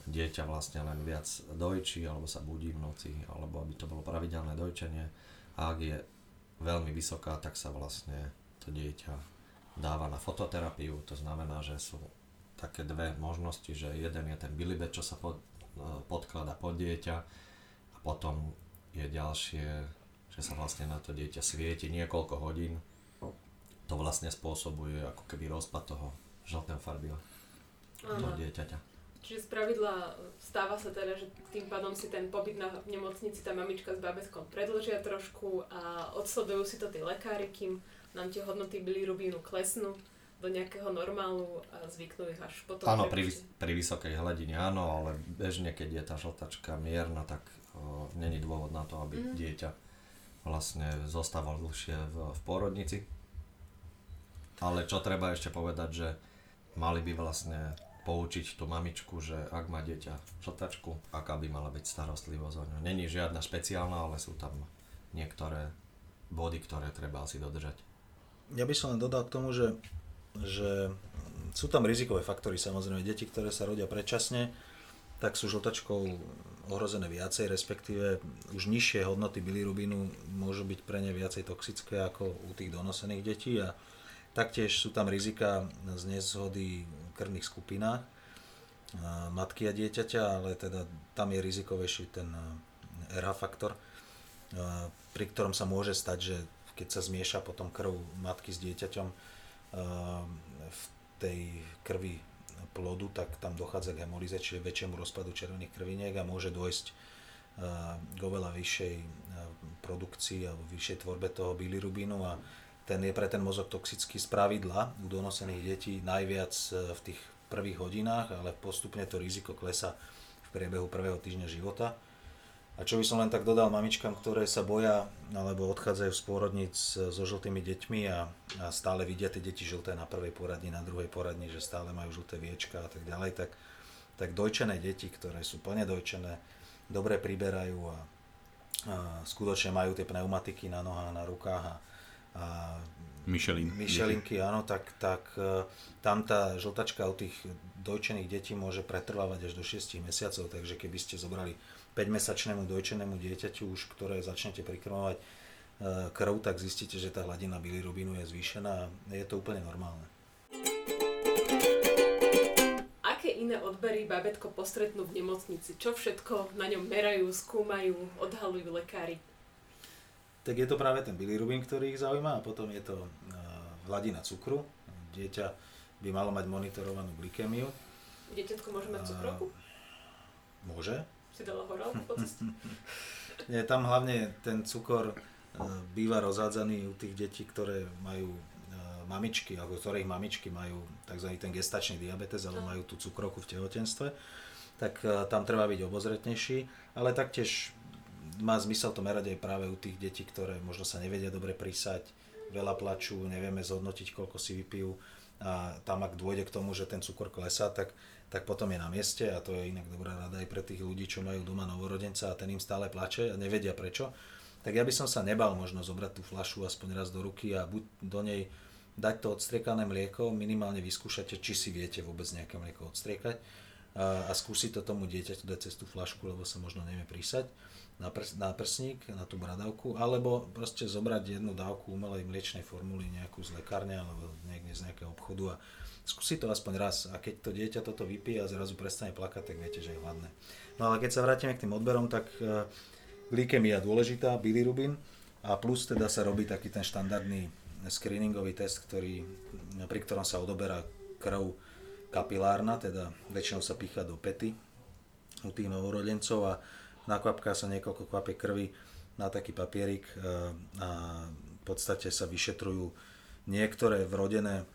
dieťa vlastne len viac dojčí, alebo sa budí v noci, alebo aby to bolo pravidelné dojčenie. A ak je veľmi vysoká, tak sa vlastne to dieťa dáva na fototerapiu, to znamená, že sú také dve možnosti, že jeden je ten bilibet, čo sa pod, e, podklada pod dieťa a potom je ďalšie, že sa vlastne na to dieťa svieti niekoľko hodín. To vlastne spôsobuje ako keby rozpad toho žltého farbiva toho dieťaťa. Čiže z pravidla stáva sa teda, že tým pádom si ten pobyt na, nemocnici tá mamička s bábetkom predlžia trošku a odsledujú si to tí lekári, kým nám tie hodnoty bilirubínu klesnú do nejakého normálu a zvyknú ich až potom. Áno, pri, pri vysokej hladine áno, ale bežne, keď je tá žltačka mierna, tak o, není dôvod na to, aby mm. dieťa vlastne zostával dlhšie v, v pôrodnici. Ale čo treba ešte povedať, že mali by vlastne poučiť tú mamičku, že ak má dieťa žltačku, aká by mala byť starostlivosť o ňu. Není žiadna špeciálna, ale sú tam niektoré body, ktoré treba asi dodržať. Ja by som len dodal k tomu, že, že sú tam rizikové faktory samozrejme. Deti, ktoré sa rodia predčasne, tak sú žltačkou ohrozené viacej, respektíve už nižšie hodnoty bilirubínu môžu byť pre ne viacej toxické ako u tých donosených detí a Taktiež sú tam rizika z nezhody krvných skupinách matky a dieťaťa, ale teda tam je rizikovejší ten RH faktor, pri ktorom sa môže stať, že keď sa zmieša potom krv matky s dieťaťom v tej krvi plodu, tak tam dochádza k hemolíze, čiže väčšiemu rozpadu červených krviniek a môže dôjsť k oveľa vyššej produkcii alebo vyššej tvorbe toho bilirubínu a ten je pre ten mozog toxický z pravidla u donosených detí najviac e, v tých prvých hodinách, ale postupne to riziko klesa v priebehu prvého týždňa života. A čo by som len tak dodal mamičkám, ktoré sa boja alebo odchádzajú z pôrodníc so žltými deťmi a, a stále vidia tie deti žlté na prvej poradni, na druhej poradni, že stále majú žlté viečka a tak ďalej, tak, tak dojčené deti, ktoré sú plne dojčené, dobre priberajú a, a skutočne majú tie pneumatiky na nohách, na rukách a, a Michelin. Michelinky, áno, tak, tak e, tam tá žltačka u tých dojčených detí môže pretrvávať až do 6 mesiacov, takže keby ste zobrali 5-mesačnému dojčenému dieťaťu už, ktoré začnete prikrmovať e, krv, tak zistíte, že tá hladina bilirubínu je zvýšená a je to úplne normálne. Aké iné odbery babetko postretnú v nemocnici? Čo všetko na ňom merajú, skúmajú, odhalujú lekári? tak je to práve ten bilirubín, ktorý ich zaujíma a potom je to uh, hladina cukru. Dieťa by malo mať monitorovanú glykémiu. Dieťatko môže mať cukrovku? Môže. Si dala horálku po ceste? Nie, tam hlavne ten cukor uh, býva rozhádzaný u tých detí, ktoré majú uh, mamičky, alebo ktorých mamičky majú tzv. ten gestačný diabetes, alebo majú tú cukrovku v tehotenstve, tak uh, tam treba byť obozretnejší, ale taktiež má zmysel to merať aj práve u tých detí, ktoré možno sa nevedia dobre prisať, veľa plačú, nevieme zhodnotiť, koľko si vypijú, a tam ak dôjde k tomu, že ten cukor klesá, tak, tak potom je na mieste a to je inak dobrá rada aj pre tých ľudí, čo majú doma novorodenca a ten im stále plače a nevedia prečo. Tak ja by som sa nebal možno zobrať tú flašu aspoň raz do ruky a buď do nej dať to odstriekané mlieko, minimálne vyskúšate, či si viete vôbec nejaké mlieko odstriekať a, a skúsiť to tomu dieťaťu dať cez tú flašku, lebo sa možno nevie prísať na, prs, na prsník, na tú bradavku, alebo proste zobrať jednu dávku umelej mliečnej formuly nejakú z lekárne alebo niekde z nejakého obchodu a skúsiť to aspoň raz a keď to dieťa toto vypije a zrazu prestane plakať, tak viete, že je hladné. No ale keď sa vrátime k tým odberom, tak uh, glykemia dôležitá, bilirubin a plus teda sa robí taký ten štandardný screeningový test, ktorý, pri ktorom sa odoberá krv kapilárna, teda väčšinou sa pícha do pety u tých novorodencov a nakvapká sa niekoľko kvapie krvi na taký papierik e, a v podstate sa vyšetrujú niektoré vrodené e,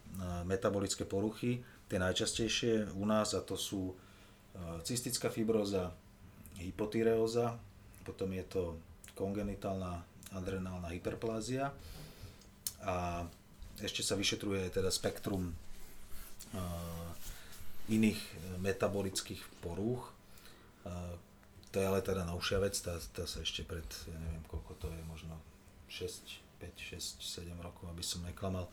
metabolické poruchy, tie najčastejšie u nás a to sú e, cystická fibróza, hypotyreóza, potom je to kongenitálna adrenálna hyperplázia a ešte sa vyšetruje teda spektrum iných metabolických porúch. To je ale teda novšia vec, tá, tá sa ešte pred, ja neviem koľko to je, možno 6, 5, 6, 7 rokov, aby som neklamal,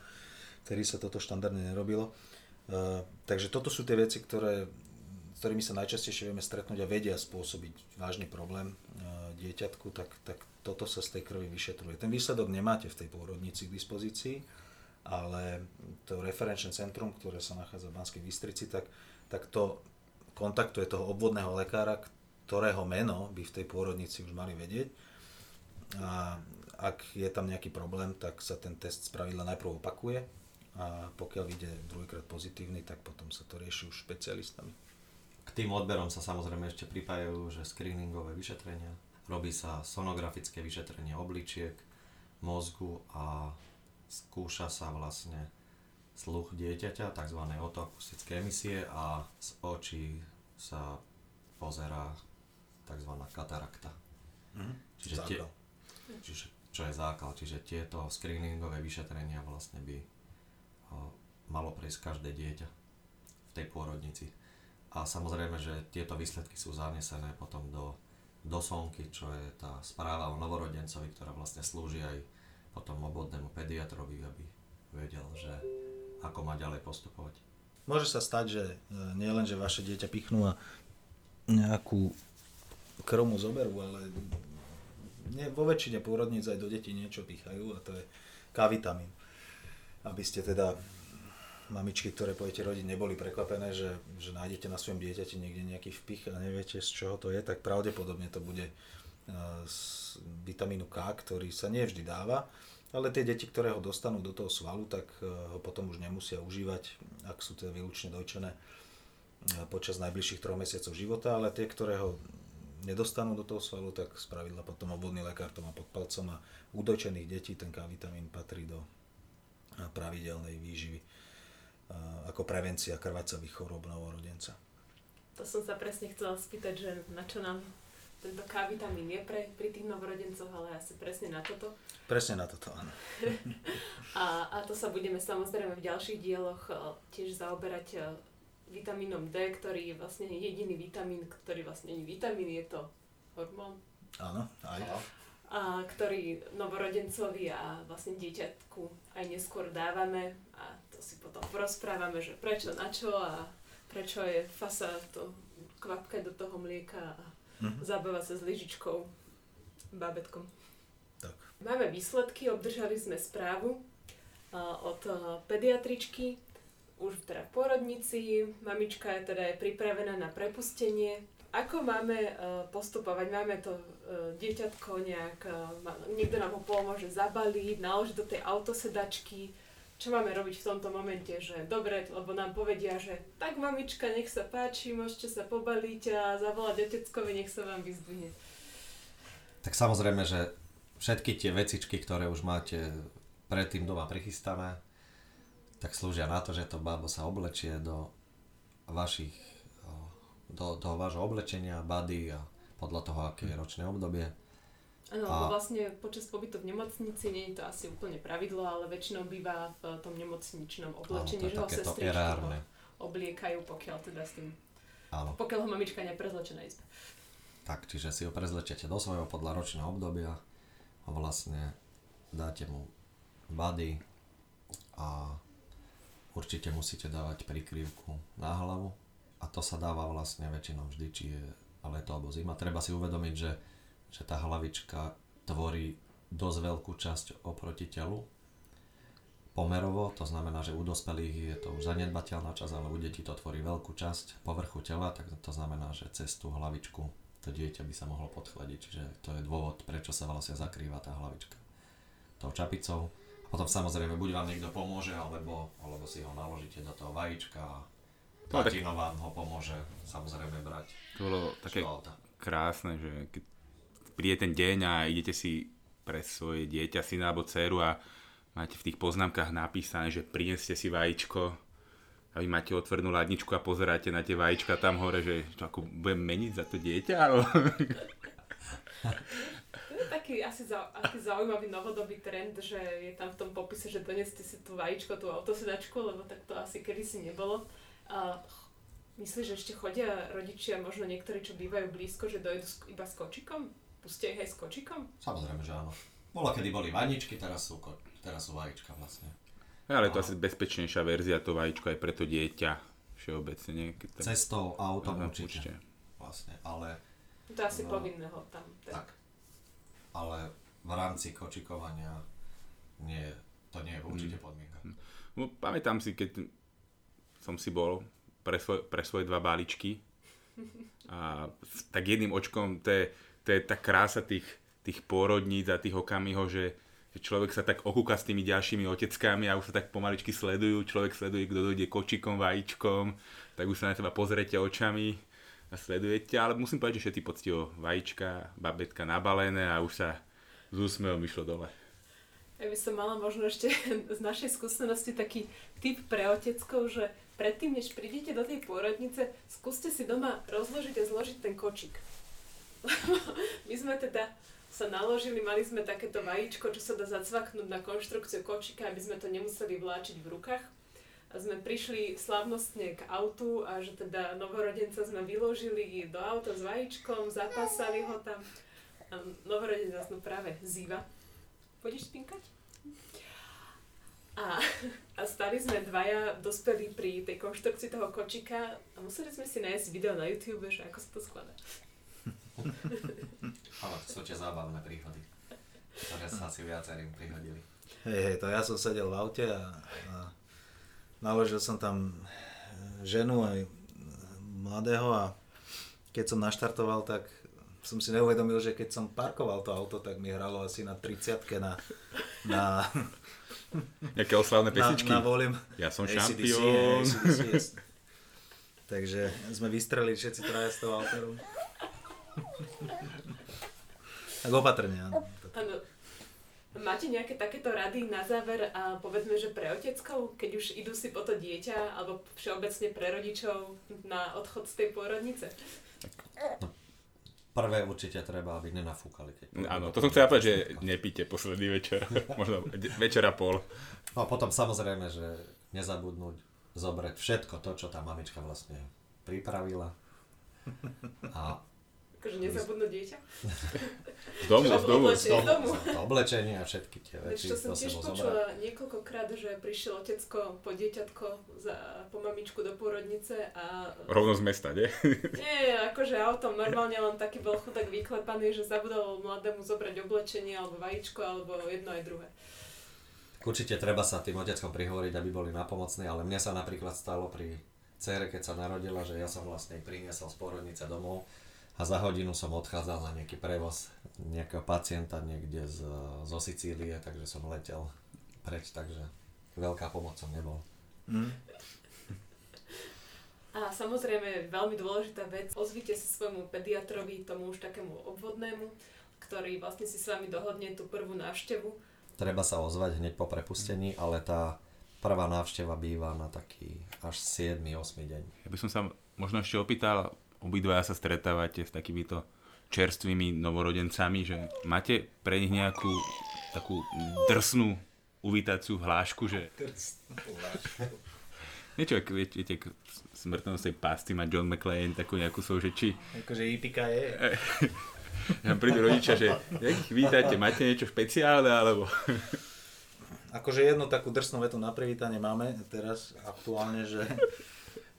ktorý sa toto štandardne nerobilo. Uh, takže toto sú tie veci, ktoré, s ktorými sa najčastejšie vieme stretnúť a vedia spôsobiť vážny problém uh, dieťatku, tak, tak toto sa z tej krvi vyšetruje. Ten výsledok nemáte v tej pôrodnici k dispozícii, ale to referenčné centrum, ktoré sa nachádza v Banskej Bystrici, tak, tak to kontaktuje toho obvodného lekára, ktorého meno by v tej pôrodnici už mali vedieť. A ak je tam nejaký problém, tak sa ten test spravidla najprv opakuje a pokiaľ vyjde druhýkrát pozitívny, tak potom sa to rieši už špecialistami. K tým odberom sa samozrejme ešte pripájajú, že screeningové vyšetrenia, robí sa sonografické vyšetrenie obličiek, mozgu a skúša sa vlastne sluch dieťaťa, tzv. otoakustické emisie a z očí sa pozera tzv. katarakta. Mm, čiže, tie, čiže čo je zákal, čiže tieto screeningové vyšetrenia vlastne by o, malo prejsť každé dieťa v tej pôrodnici. A samozrejme, že tieto výsledky sú zanesené potom do, do sonky, čo je tá správa o novorodencovi, ktorá vlastne slúži aj potom obvodnému pediatrovi, aby vedel, že ako má ďalej postupovať. Môže sa stať, že e, nie len, že vaše dieťa pichnú a nejakú kromu zoberú, ale nie, vo väčšine pôrodníc aj do detí niečo pýchajú a to je K-vitamín. Aby ste teda mamičky, ktoré pojete rodiť, neboli prekvapené, že, že nájdete na svojom dieťati niekde nejaký vpich a neviete z čoho to je, tak pravdepodobne to bude z vitamínu K, ktorý sa nie vždy dáva, ale tie deti, ktoré ho dostanú do toho svalu, tak ho potom už nemusia užívať, ak sú teda výlučne dojčené počas najbližších troch mesiacov života, ale tie, ktoré ho nedostanú do toho svalu, tak spravidla potom obvodný lekár to má pod palcom a u dojčených detí ten K-vitamín patrí do pravidelnej výživy ako prevencia krvácavých chorób novorodenca. To som sa presne chcela spýtať, že na čo nám tento K-vitamín je pre, pri tých novorodencoch, ale asi presne na toto. Presne na toto, áno. a, a to sa budeme samozrejme v ďalších dieloch tiež zaoberať vitamínom D, ktorý je vlastne jediný vitamín, ktorý vlastne nie je vitamín, je to hormón. Áno, aj. A ktorý novorodencovi a vlastne dieťatku aj neskôr dávame a to si potom porozprávame, že prečo, na čo a prečo je fasa to kvapkať do toho mlieka a mm-hmm. zabávať sa s lyžičkou, bábetkom. Tak. Máme výsledky, obdržali sme správu od pediatričky, už teda v porodnici, mamička je teda je pripravená na prepustenie. Ako máme uh, postupovať? Máme to uh, dieťatko nejak, uh, niekto nám ho pomôže zabaliť, naložiť do tej autosedačky. Čo máme robiť v tomto momente? Že dobre, lebo nám povedia, že tak mamička, nech sa páči, môžete sa pobaliť a zavolať oteckovi, nech sa vám vyzdvihne. Tak samozrejme, že všetky tie vecičky, ktoré už máte predtým doma prichystané, tak slúžia na to, že to bábo sa oblečie do vašich, do toho vášho oblečenia, bady a podľa toho, aké je ročné obdobie. Áno, a... vlastne počas pobytu v nemocnici nie je to asi úplne pravidlo, ale väčšinou býva v tom nemocničnom oblečení, že ho sestričky obliekajú, pokiaľ teda s tým, Áno. pokiaľ ho mamička neprezlečie na izbe. Tak, čiže si ho prezlečete do svojho podľa ročného obdobia a vlastne dáte mu bady a určite musíte dávať prikryvku na hlavu a to sa dáva vlastne väčšinou vždy, či je leto alebo zima. Treba si uvedomiť, že že tá hlavička tvorí dosť veľkú časť oproti telu. Pomerovo, to znamená, že u dospelých je to už zanedbateľná časť, ale u detí to tvorí veľkú časť povrchu tela, tak to znamená, že cez tú hlavičku to dieťa by sa mohlo podchladiť, čiže to je dôvod, prečo sa vlastne zakrýva tá hlavička tou čapicou. Potom samozrejme, buď vám niekto pomôže, alebo, alebo si ho naložíte do toho vajíčka a tatino vám ho pomôže samozrejme brať. To bolo také krásne, že keď príde ten deň a idete si pre svoje dieťa, syna alebo dceru a máte v tých poznámkach napísané, že prineste si vajíčko a vy máte otvornú ladničku a pozeráte na tie vajíčka tam hore, že čo, ako budem meniť za to dieťa? Je taký asi aký zaujímavý novodobý trend, že je tam v tom popise, že doneste si tú vajíčko, tú autosedačku, lebo tak to asi kedysi nebolo. A myslíš, že ešte chodia rodičia, možno niektorí, čo bývajú blízko, že dojdu iba s kočikom? Pustia ich aj s kočikom? Samozrejme, že áno. Bolo, kedy boli vaničky, teraz sú, ko- teraz sú vajíčka vlastne. Ja, ale to asi bezpečnejšia verzia, to vajíčko aj pre to dieťa všeobecne. Keď tam... Cestou, autom určite. určite. Vlastne, ale... To je asi no, povinného tam. Tak. tak. Ale v rámci kočikovania nie, to nie je určite mm. podmienka. No, pamätám si, keď som si bol pre, svoj, pre svoje dva báličky a tak jedným očkom to je to je tá krása tých, tých pôrodníc a tých okamihov, že, že človek sa tak okúka s tými ďalšími oteckami a už sa tak pomaličky sledujú, človek sleduje, kto dojde kočikom, vajíčkom, tak už sa na teba pozrete očami a sledujete, ale musím povedať, že všetci poctivo vajíčka, babetka nabalené a už sa z úsmevom išlo dole. Ja by som mala možno ešte z našej skúsenosti taký tip pre oteckov, že predtým, než prídete do tej pôrodnice, skúste si doma rozložiť a zložiť ten kočik my sme teda sa naložili, mali sme takéto vajíčko, čo sa dá zacvaknúť na konštrukciu kočika, aby sme to nemuseli vláčiť v rukách. A sme prišli slavnostne k autu a že teda novorodenca sme vyložili do auta s vajíčkom, zapásali ho tam. A novorodenec no práve zýva. Pôjdeš spinkať? A, a stali sme dvaja dospelí pri tej konštrukcii toho kočika a museli sme si nájsť video na YouTube, že ako sa to skladá. Ale to sú tie zábavné príhody, ktoré sa asi viacerým prihodili. Hej, hej, to ja som sedel v aute a, a naložil som tam ženu aj mladého a keď som naštartoval, tak som si neuvedomil, že keď som parkoval to auto, tak mi hralo asi na 30 na, na Nejaké oslavné pesničky? Na, na volím. Ja som šampión. Takže sme vystrelili všetci traja z toho auta. Tak opatrne, áno. Áno. Máte nejaké takéto rady na záver a povedzme, že pre oteckov, keď už idú si po to dieťa alebo všeobecne pre rodičov na odchod z tej pôrodnice? No, prvé určite treba, aby nenafúkali. Keď Áno, to som chcel povedať, že nepíte posledný večer, možno večer a pol. No a potom samozrejme, že nezabudnúť zobrať všetko to, čo tá mamička vlastne pripravila. A Akože nezabudnúť dieťa? Z domu, z domu. Z domu. Oblečenie a všetky tie veci. Vieš, to som tiež počula niekoľkokrát, že prišiel otecko po dieťatko za, po mamičku do pôrodnice a... Rovno z mesta, nie? Nie, akože autom normálne len taký bol chudák vyklepaný, že zabudol mladému zobrať oblečenie alebo vajíčko alebo jedno aj druhé. Určite treba sa tým oteckom prihovoriť, aby boli napomocní, ale mne sa napríklad stalo pri cére, keď sa narodila, že ja som vlastne priniesol z pôrodnice domov a za hodinu som odchádzal za nejaký prevoz nejakého pacienta niekde z, zo Sicílie, takže som letel preč, takže veľká pomoc som nebol. Mm. A samozrejme veľmi dôležitá vec, ozvite sa svojmu pediatrovi, tomu už takému obvodnému, ktorý vlastne si s vami dohodne tú prvú návštevu. Treba sa ozvať hneď po prepustení, ale tá prvá návšteva býva na taký až 7-8 deň. Ja by som sa možno ešte opýtal, obidvaja sa stretávate s takýmito čerstvými novorodencami, že máte pre nich nejakú takú drsnú uvítaciu hlášku, že... Niečo, ako viete, viete k smrtonosnej pasty má John McClane takú nejakú svoj, že či... Akože IPK je. Ja prídu rodičia, že jak ich vítate, máte niečo špeciálne, alebo... Akože jednu takú drsnú vetu na privítanie máme teraz aktuálne, že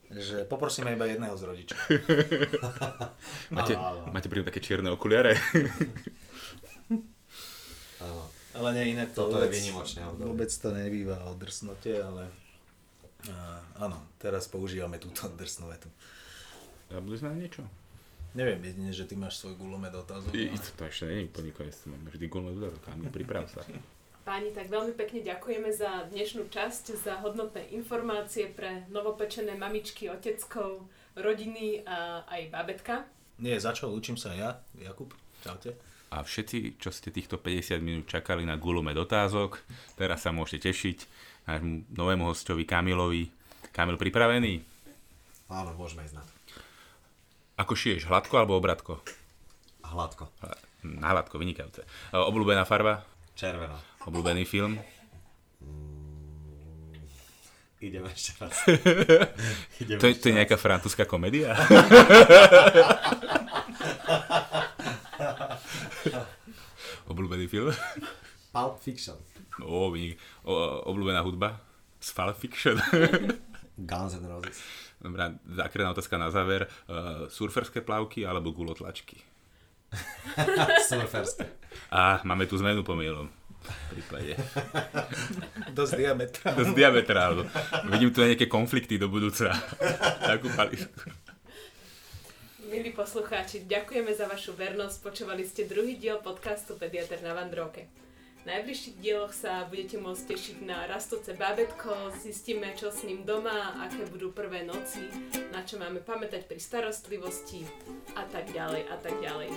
že poprosíme iba jedného z rodičov. máte, máte pri také čierne okuliare? ale nie inak to Toto vôbec, je výnimočné Vôbec to nebýva o drsnote, ale uh, áno, teraz používame túto drsnú vetu. Zabudli sme na niečo? Neviem, jedine, že ty máš svoj gulomet otázok. I, to ešte nie je úplný koniec, mám vždy gulomet otázok, ale priprav sa. Páni, tak veľmi pekne ďakujeme za dnešnú časť, za hodnotné informácie pre novopečené mamičky, oteckov, rodiny a aj babetka. Nie, začal, učím sa ja, Jakub. Čaute. A všetci, čo ste týchto 50 minút čakali na gulomet otázok, teraz sa môžete tešiť nášmu novému hostovi Kamilovi. Kamil, pripravený? Áno, môžeme ísť na to. Ako šiješ, hladko alebo obratko? Hladko. Na hladko, vynikajúce. Obľúbená farba? Červená. Obľúbený film? Mm, ideme ešte raz. ideme to, ešte to je nejaká francúzska komédia? Obľúbený film? Pulp Fiction. Vynik. O, obľúbená hudba? Z Pulp Fiction? Guns N' Roses. Dobrá, zákredná otázka na záver. Uh, surferské plavky alebo gulotlačky? Surferské. A máme tu zmenu pomielom. V prípade. Dosť diametrálne. Dosť diametrálne. Vidím tu nejaké konflikty do budúca. Takú pališku. Milí poslucháči, ďakujeme za vašu vernosť. Počúvali ste druhý diel podcastu Pediatr na Vandrovke. Najbližších dieloch sa budete môcť tešiť na rastúce bábetko, zistíme, čo s ním doma, aké budú prvé noci, na čo máme pamätať pri starostlivosti a tak ďalej a tak ďalej.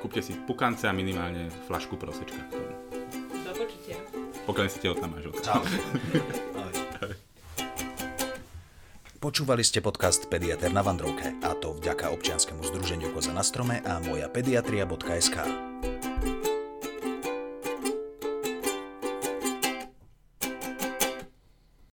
Kúpte si pukance a minimálne flašku prosečka k tomu. Do počutia. Pokiaľ si tehotná manželka. Čau. Počúvali ste podcast Pediater na Vandrovke a to vďaka občianskému združeniu Koza na strome a moja pediatria.sk.